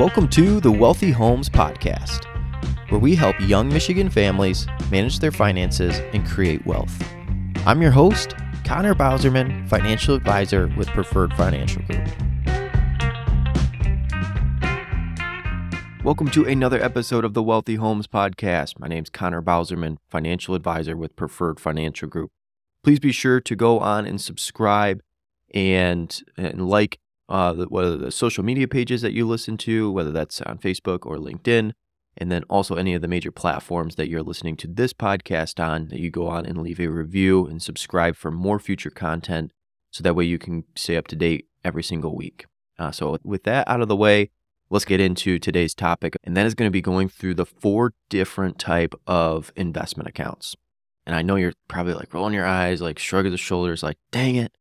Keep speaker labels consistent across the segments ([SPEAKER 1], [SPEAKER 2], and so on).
[SPEAKER 1] Welcome to the Wealthy Homes Podcast, where we help young Michigan families manage their finances and create wealth. I'm your host, Connor Bauserman, financial advisor with Preferred Financial Group. Welcome to another episode of the Wealthy Homes Podcast. My name is Connor Bauserman, financial advisor with Preferred Financial Group. Please be sure to go on and subscribe and, and like uh, the, whether the social media pages that you listen to, whether that's on Facebook or LinkedIn, and then also any of the major platforms that you're listening to this podcast on, that you go on and leave a review and subscribe for more future content so that way you can stay up to date every single week. Uh, so, with that out of the way, let's get into today's topic, and that is going to be going through the four different type of investment accounts. And I know you're probably like rolling your eyes, like shrugging the shoulders, like, dang it,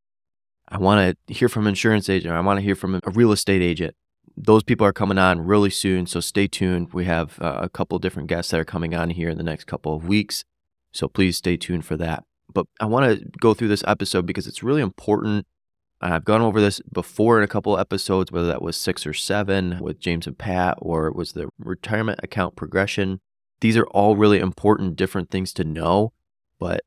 [SPEAKER 1] I want to hear from an insurance agent. I want to hear from a real estate agent. Those people are coming on really soon, so stay tuned. We have uh, a couple different guests that are coming on here in the next couple of weeks, so please stay tuned for that. But I want to go through this episode because it's really important. I've gone over this before in a couple episodes, whether that was six or seven with James and Pat, or it was the retirement account progression. These are all really important, different things to know. But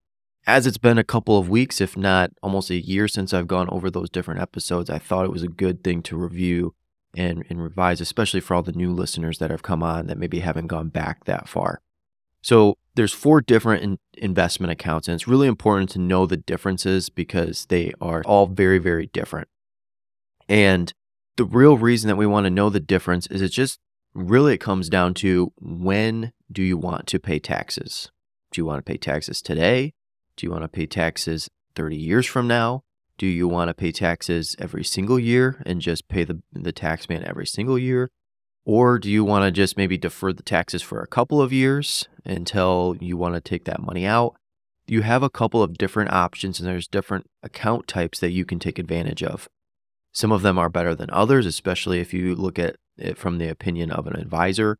[SPEAKER 1] as it's been a couple of weeks, if not almost a year since I've gone over those different episodes, I thought it was a good thing to review and, and revise, especially for all the new listeners that have come on that maybe haven't gone back that far. So there's four different in investment accounts, and it's really important to know the differences because they are all very, very different. And the real reason that we want to know the difference is it just really it comes down to when do you want to pay taxes? Do you want to pay taxes today? Do you want to pay taxes 30 years from now? Do you want to pay taxes every single year and just pay the, the tax man every single year? Or do you want to just maybe defer the taxes for a couple of years until you want to take that money out? You have a couple of different options and there's different account types that you can take advantage of. Some of them are better than others, especially if you look at it from the opinion of an advisor.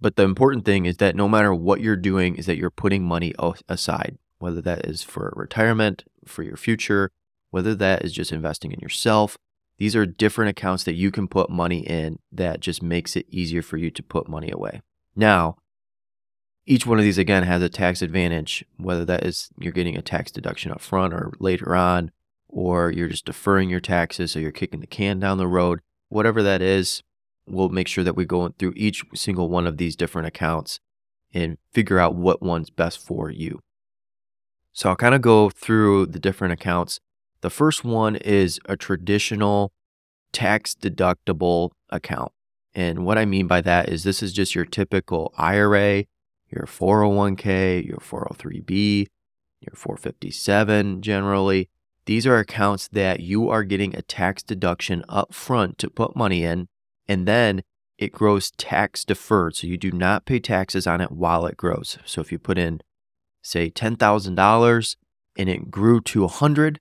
[SPEAKER 1] But the important thing is that no matter what you're doing is that you're putting money aside whether that is for retirement, for your future, whether that is just investing in yourself. These are different accounts that you can put money in that just makes it easier for you to put money away. Now, each one of these again has a tax advantage, whether that is you're getting a tax deduction up front or later on, or you're just deferring your taxes, so you're kicking the can down the road. Whatever that is, we'll make sure that we go through each single one of these different accounts and figure out what one's best for you. So I'll kind of go through the different accounts. The first one is a traditional tax deductible account. And what I mean by that is this is just your typical IRA, your 401k, your 403b, your 457 generally. These are accounts that you are getting a tax deduction up front to put money in, and then it grows tax deferred. So you do not pay taxes on it while it grows. So if you put in say $10,000 and it grew to 100,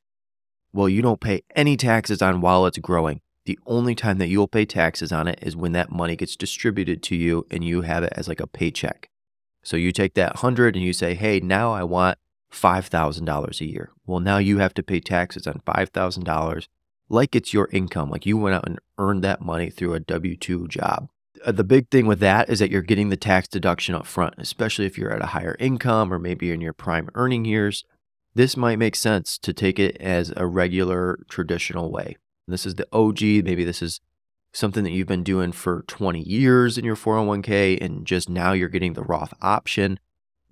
[SPEAKER 1] well, you don't pay any taxes on while it's growing. The only time that you'll pay taxes on it is when that money gets distributed to you and you have it as like a paycheck. So you take that 100 and you say, "Hey, now I want $5,000 a year." Well, now you have to pay taxes on $5,000 like it's your income, like you went out and earned that money through a W2 job. Uh, the big thing with that is that you're getting the tax deduction up front, especially if you're at a higher income or maybe in your prime earning years. This might make sense to take it as a regular traditional way. This is the OG. Maybe this is something that you've been doing for 20 years in your 401k, and just now you're getting the Roth option.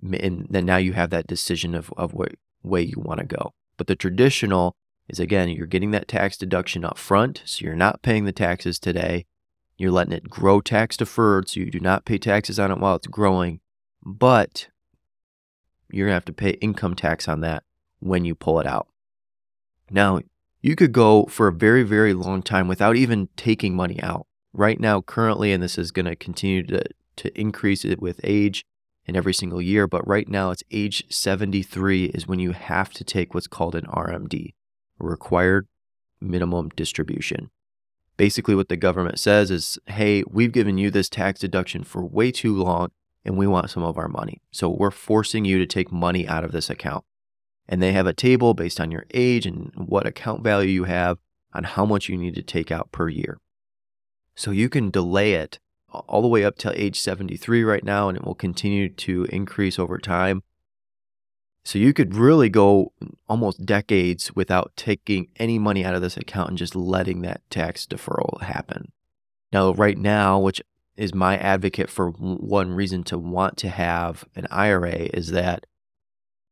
[SPEAKER 1] And then now you have that decision of, of what way you want to go. But the traditional is again, you're getting that tax deduction up front. So you're not paying the taxes today. You're letting it grow tax deferred, so you do not pay taxes on it while it's growing, but you're going to have to pay income tax on that when you pull it out. Now, you could go for a very, very long time without even taking money out. Right now, currently, and this is going to continue to, to increase it with age and every single year, but right now it's age 73 is when you have to take what's called an RMD, required minimum distribution. Basically, what the government says is, hey, we've given you this tax deduction for way too long and we want some of our money. So we're forcing you to take money out of this account. And they have a table based on your age and what account value you have on how much you need to take out per year. So you can delay it all the way up to age 73 right now, and it will continue to increase over time. So you could really go almost decades without taking any money out of this account and just letting that tax deferral happen. Now, right now, which is my advocate for one reason to want to have an IRA is that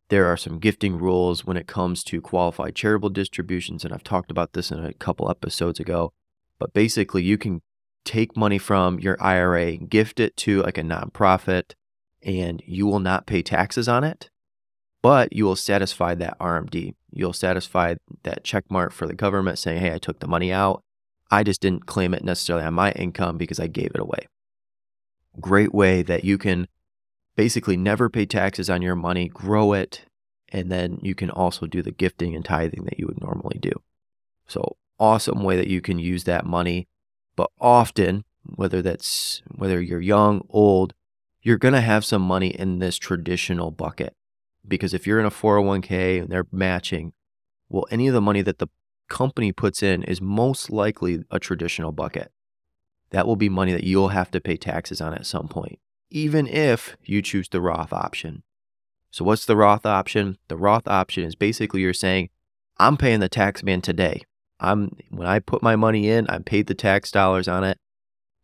[SPEAKER 1] there are some gifting rules when it comes to qualified charitable distributions. And I've talked about this in a couple episodes ago. But basically, you can take money from your IRA, gift it to like a nonprofit, and you will not pay taxes on it but you will satisfy that RMD. You'll satisfy that check mark for the government saying, hey, I took the money out. I just didn't claim it necessarily on my income because I gave it away. Great way that you can basically never pay taxes on your money, grow it, and then you can also do the gifting and tithing that you would normally do. So, awesome way that you can use that money. But often, whether that's whether you're young, old, you're going to have some money in this traditional bucket because if you're in a 401k and they're matching, well, any of the money that the company puts in is most likely a traditional bucket. That will be money that you'll have to pay taxes on at some point, even if you choose the Roth option. So, what's the Roth option? The Roth option is basically you're saying, I'm paying the tax man today. I'm when I put my money in, I paid the tax dollars on it.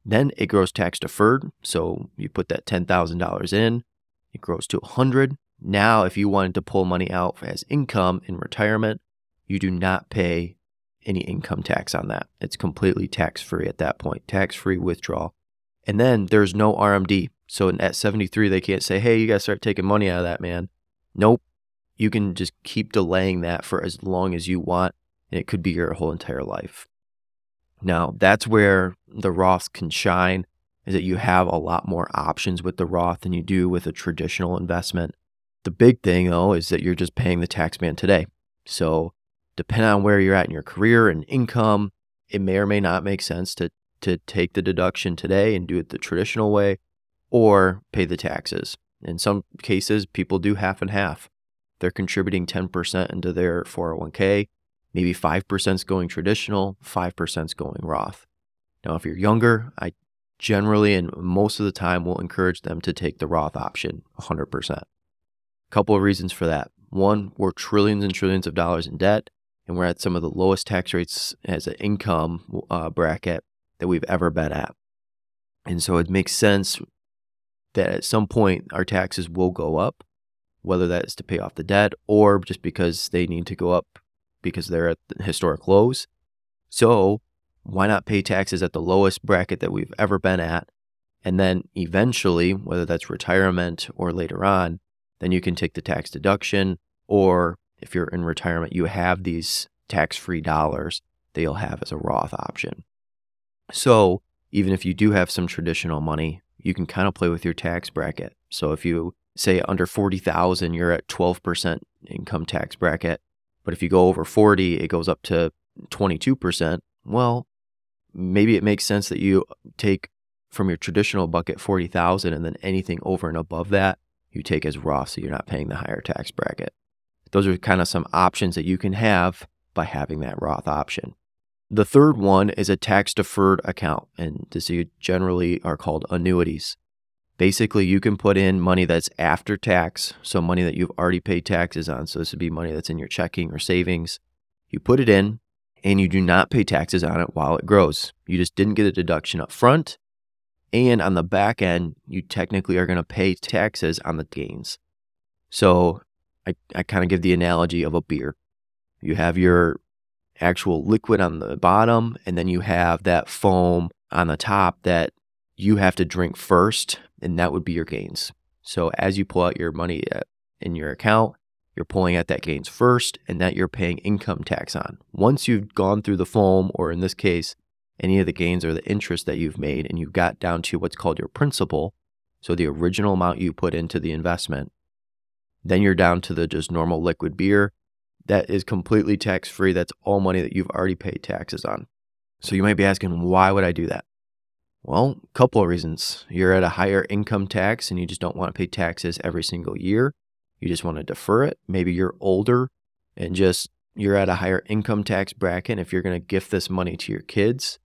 [SPEAKER 1] Then it grows tax deferred. So you put that $10,000 in, it grows to 100. Now, if you wanted to pull money out as income in retirement, you do not pay any income tax on that. It's completely tax free at that point, tax free withdrawal. And then there's no RMD. So at 73, they can't say, hey, you got to start taking money out of that, man. Nope. You can just keep delaying that for as long as you want, and it could be your whole entire life. Now, that's where the Roth can shine, is that you have a lot more options with the Roth than you do with a traditional investment. The big thing, though, is that you're just paying the tax man today. So, depending on where you're at in your career and income, it may or may not make sense to, to take the deduction today and do it the traditional way or pay the taxes. In some cases, people do half and half. They're contributing 10% into their 401k. Maybe 5% is going traditional, 5% is going Roth. Now, if you're younger, I generally and most of the time will encourage them to take the Roth option 100%. Couple of reasons for that. One, we're trillions and trillions of dollars in debt, and we're at some of the lowest tax rates as an income uh, bracket that we've ever been at. And so it makes sense that at some point our taxes will go up, whether that is to pay off the debt or just because they need to go up because they're at historic lows. So why not pay taxes at the lowest bracket that we've ever been at? And then eventually, whether that's retirement or later on, then you can take the tax deduction. Or if you're in retirement, you have these tax free dollars that you'll have as a Roth option. So even if you do have some traditional money, you can kind of play with your tax bracket. So if you say under 40,000, you're at 12% income tax bracket. But if you go over 40, it goes up to 22%. Well, maybe it makes sense that you take from your traditional bucket 40,000 and then anything over and above that you take as Roth so you're not paying the higher tax bracket. Those are kind of some options that you can have by having that Roth option. The third one is a tax deferred account, and this generally are called annuities. Basically, you can put in money that's after tax, so money that you've already paid taxes on. So, this would be money that's in your checking or savings. You put it in, and you do not pay taxes on it while it grows. You just didn't get a deduction up front, and on the back end, you technically are going to pay taxes on the gains. So I, I kind of give the analogy of a beer. You have your actual liquid on the bottom, and then you have that foam on the top that you have to drink first, and that would be your gains. So as you pull out your money uh, in your account, you're pulling out that gains first, and that you're paying income tax on. Once you've gone through the foam, or in this case, any of the gains or the interest that you've made and you've got down to what's called your principal, so the original amount you put into the investment, then you're down to the just normal liquid beer that is completely tax free. That's all money that you've already paid taxes on. So you might be asking, why would I do that? Well, a couple of reasons. You're at a higher income tax and you just don't want to pay taxes every single year. You just want to defer it. Maybe you're older and just you're at a higher income tax bracket. If you're going to gift this money to your kids,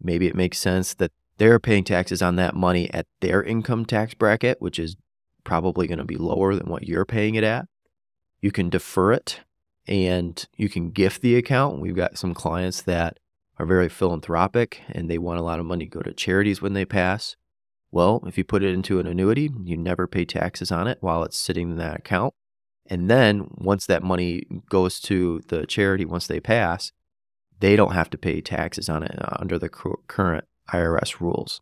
[SPEAKER 1] maybe it makes sense that they're paying taxes on that money at their income tax bracket, which is probably going to be lower than what you're paying it at. You can defer it and you can gift the account. We've got some clients that are very philanthropic and they want a lot of money to go to charities when they pass. Well, if you put it into an annuity, you never pay taxes on it while it's sitting in that account. And then once that money goes to the charity, once they pass, they don't have to pay taxes on it uh, under the current IRS rules.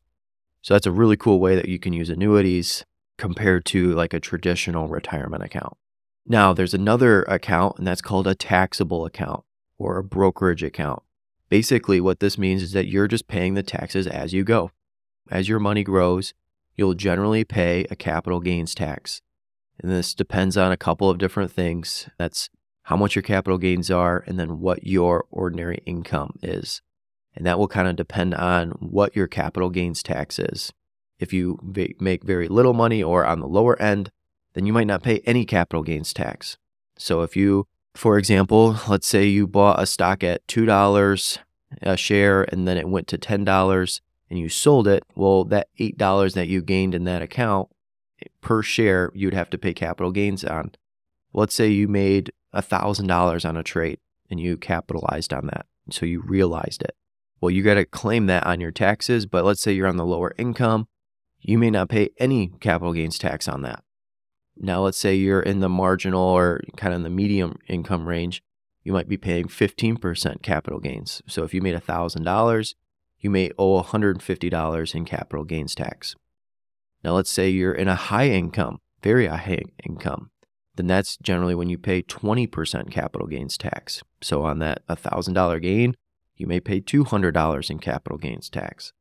[SPEAKER 1] So that's a really cool way that you can use annuities compared to like a traditional retirement account. Now, there's another account, and that's called a taxable account or a brokerage account. Basically, what this means is that you're just paying the taxes as you go. As your money grows, you'll generally pay a capital gains tax. And this depends on a couple of different things. That's how much your capital gains are, and then what your ordinary income is. And that will kind of depend on what your capital gains tax is. If you make very little money or on the lower end, then you might not pay any capital gains tax. So if you, for example, let's say you bought a stock at $2 a share and then it went to $10 and you sold it, well, that $8 that you gained in that account eh, per share, you'd have to pay capital gains on. Let's say you made $1,000 on a trade and you capitalized on that. So you realized it. Well, you got to claim that on your taxes, but let's say you're on the lower income, you may not pay any capital gains tax on that. Now, let's say you're in the marginal or kind of in the medium income range, you might be paying 15% capital gains. So if you made $1,000, you may owe $150 in capital gains tax. Now, let's say you're in a high income, very high income, then that's generally when you pay 20% capital gains tax. So on that $1,000 gain, you may pay $200 in capital gains tax,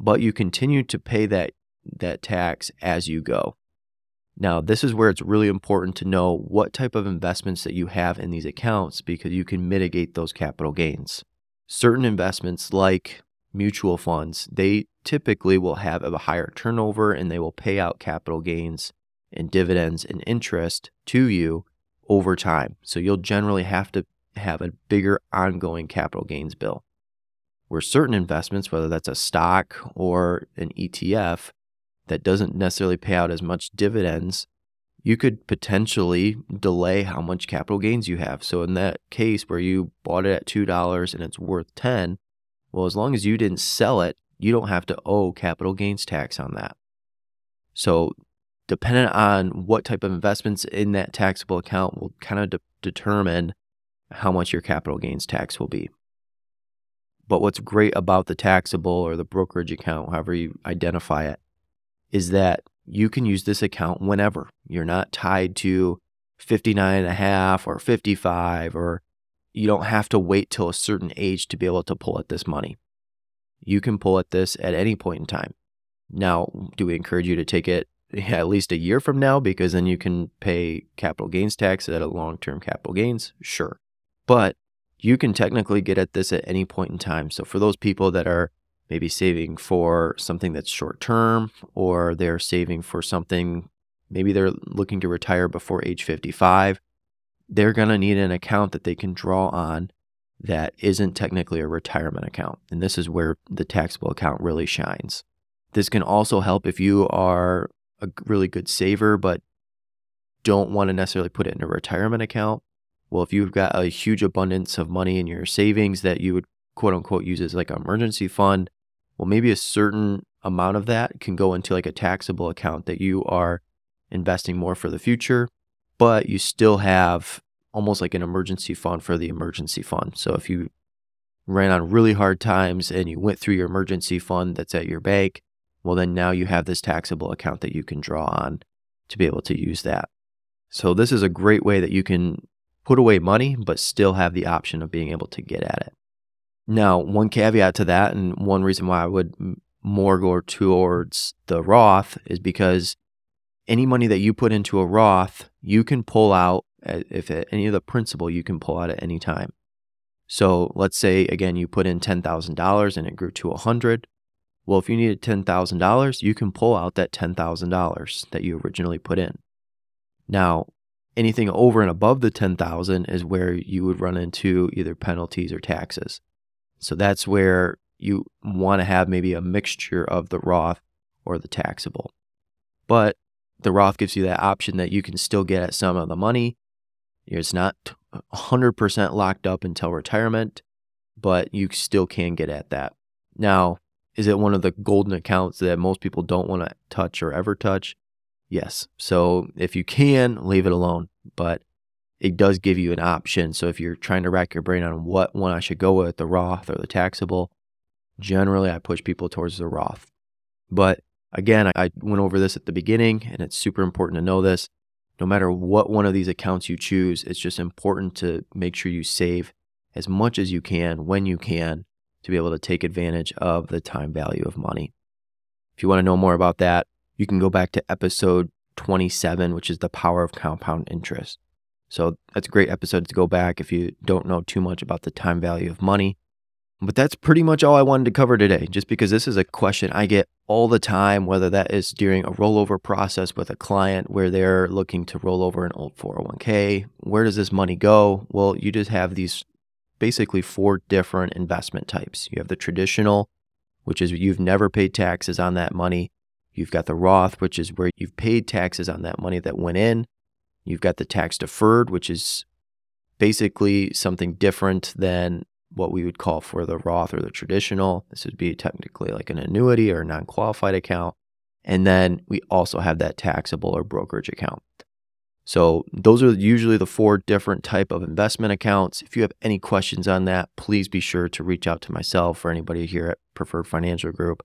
[SPEAKER 1] but you continue to pay that, that tax as you go. Now, this is where it's really important to know what type of investments that you have in these accounts because you can mitigate those capital gains. Certain investments, like mutual funds, they typically will have a higher turnover and they will pay out capital gains and dividends and interest to you over time. So you'll generally have to have a bigger ongoing capital gains bill. Where certain investments, whether that's a stock or an ETF, that doesn't necessarily pay out as much dividends, you could potentially delay how much capital gains you have. So in that case where you bought it at $2 and it's worth 10, well as long as you didn't sell it, you don't have to owe capital gains tax on that. So dependent on what type of investments in that taxable account will kind of de- determine how much your capital gains tax will be. But what's great about the taxable or the brokerage account, however you identify it, is that you can use this account whenever. You're not tied to 59 and a half or 55 or you don't have to wait till a certain age to be able to pull at this money. You can pull at this at any point in time. Now, do we encourage you to take it at least a year from now because then you can pay capital gains tax at a long-term capital gains? Sure. But you can technically get at this at any point in time. So for those people that are maybe saving for something that's short term or they're saving for something maybe they're looking to retire before age 55, they're going to need an account that they can draw on that isn't technically a retirement account. And this is where the taxable account really shines. This can also help if you are a really good saver but don't want to necessarily put it in a retirement account well, if you've got a huge abundance of money in your savings that you would quote unquote use as like an emergency fund, well, maybe a certain amount of that can go into like a taxable account that you are investing more for the future, but you still have almost like an emergency fund for the emergency fund. So if you ran on really hard times and you went through your emergency fund that's at your bank, well, then now you have this taxable account that you can draw on to be able to use that. So this is a great way that you can put away money, but still have the option of being able to get at it. Now, one caveat to that, and one reason why I would more go towards the Roth is because any money that you put into a Roth, you can pull out, if any of the principal, you can pull out at any time. So let's say, again, you put in $10,000 and it grew to 100. Well, if you needed $10,000, you can pull out that $10,000 that you originally put in. Now, anything over and above the 10,000 is where you would run into either penalties or taxes. So that's where you want to have maybe a mixture of the Roth or the taxable. But the Roth gives you that option that you can still get at some of the money. It's not 100% locked up until retirement, but you still can get at that. Now, is it one of the golden accounts that most people don't want to touch or ever touch? Yes. So if you can, leave it alone. But it does give you an option. So if you're trying to rack your brain on what one I should go with, the Roth or the taxable, generally I push people towards the Roth. But again, I went over this at the beginning, and it's super important to know this. No matter what one of these accounts you choose, it's just important to make sure you save as much as you can when you can to be able to take advantage of the time value of money. If you want to know more about that, you can go back to episode 27, which is the power of compound interest. So that's a great episode to go back if you don't know too much about the time value of money. But that's pretty much all I wanted to cover today, just because this is a question I get all the time, whether that is during a rollover process with a client where they're looking to roll over an old 401k. Where does this money go? Well, you just have these basically four different investment types. You have the traditional, which is you've never paid taxes on that money. You've got the Roth, which is where you've paid taxes on that money that went in. You've got the tax deferred, which is basically something different than what we would call for the Roth or the traditional. This would be technically like an annuity or a non qualified account. And then we also have that taxable or brokerage account. So those are usually the four different type of investment accounts. If you have any questions on that, please be sure to reach out to myself or anybody here at Preferred Financial Group.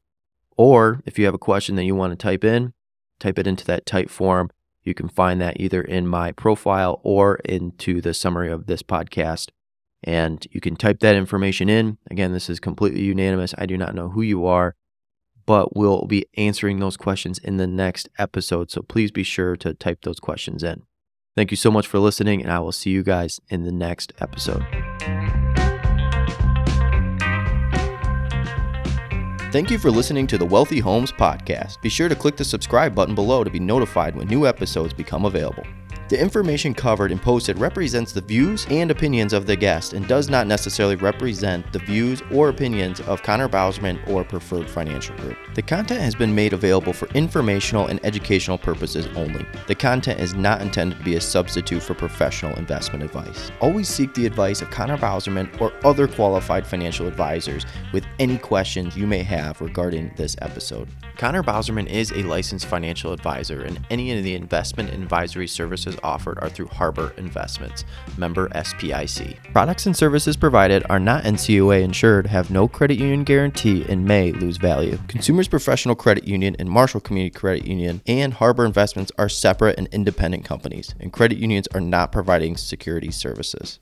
[SPEAKER 1] Or if you have a question that you want to type in, type it into that Typeform you can find that either in my profile or into the summary of this podcast. And you can type that information in. Again, this is completely unanimous. I do not know who you are, but we'll be answering those questions in the next episode. So please be sure to type those questions in. Thank you so much for listening, and I will see you guys in the next episode. Thank you for listening to the Wealthy Homes Podcast. Be sure to click the subscribe button below to be notified when new episodes become available. The information covered and posted represents the views and opinions of the guest and does not necessarily represent the views or opinions of Connor Bauserman or Preferred Financial Group. The content has been made available for informational and educational purposes only. The content is not intended to be a substitute for professional investment advice. Always seek the advice of Connor Bauserman or other qualified financial advisors with any questions you may have regarding this episode. Connor Bauserman is a licensed financial advisor, and any of the investment advisory services offered are through Harbor Investments, member SIPC. Products and services provided are not NCUA insured, have no credit union guarantee, and may lose value. Consumers Professional Credit Union and Marshall Community Credit Union and Harbor Investments are separate and independent companies, and credit unions are not providing security services.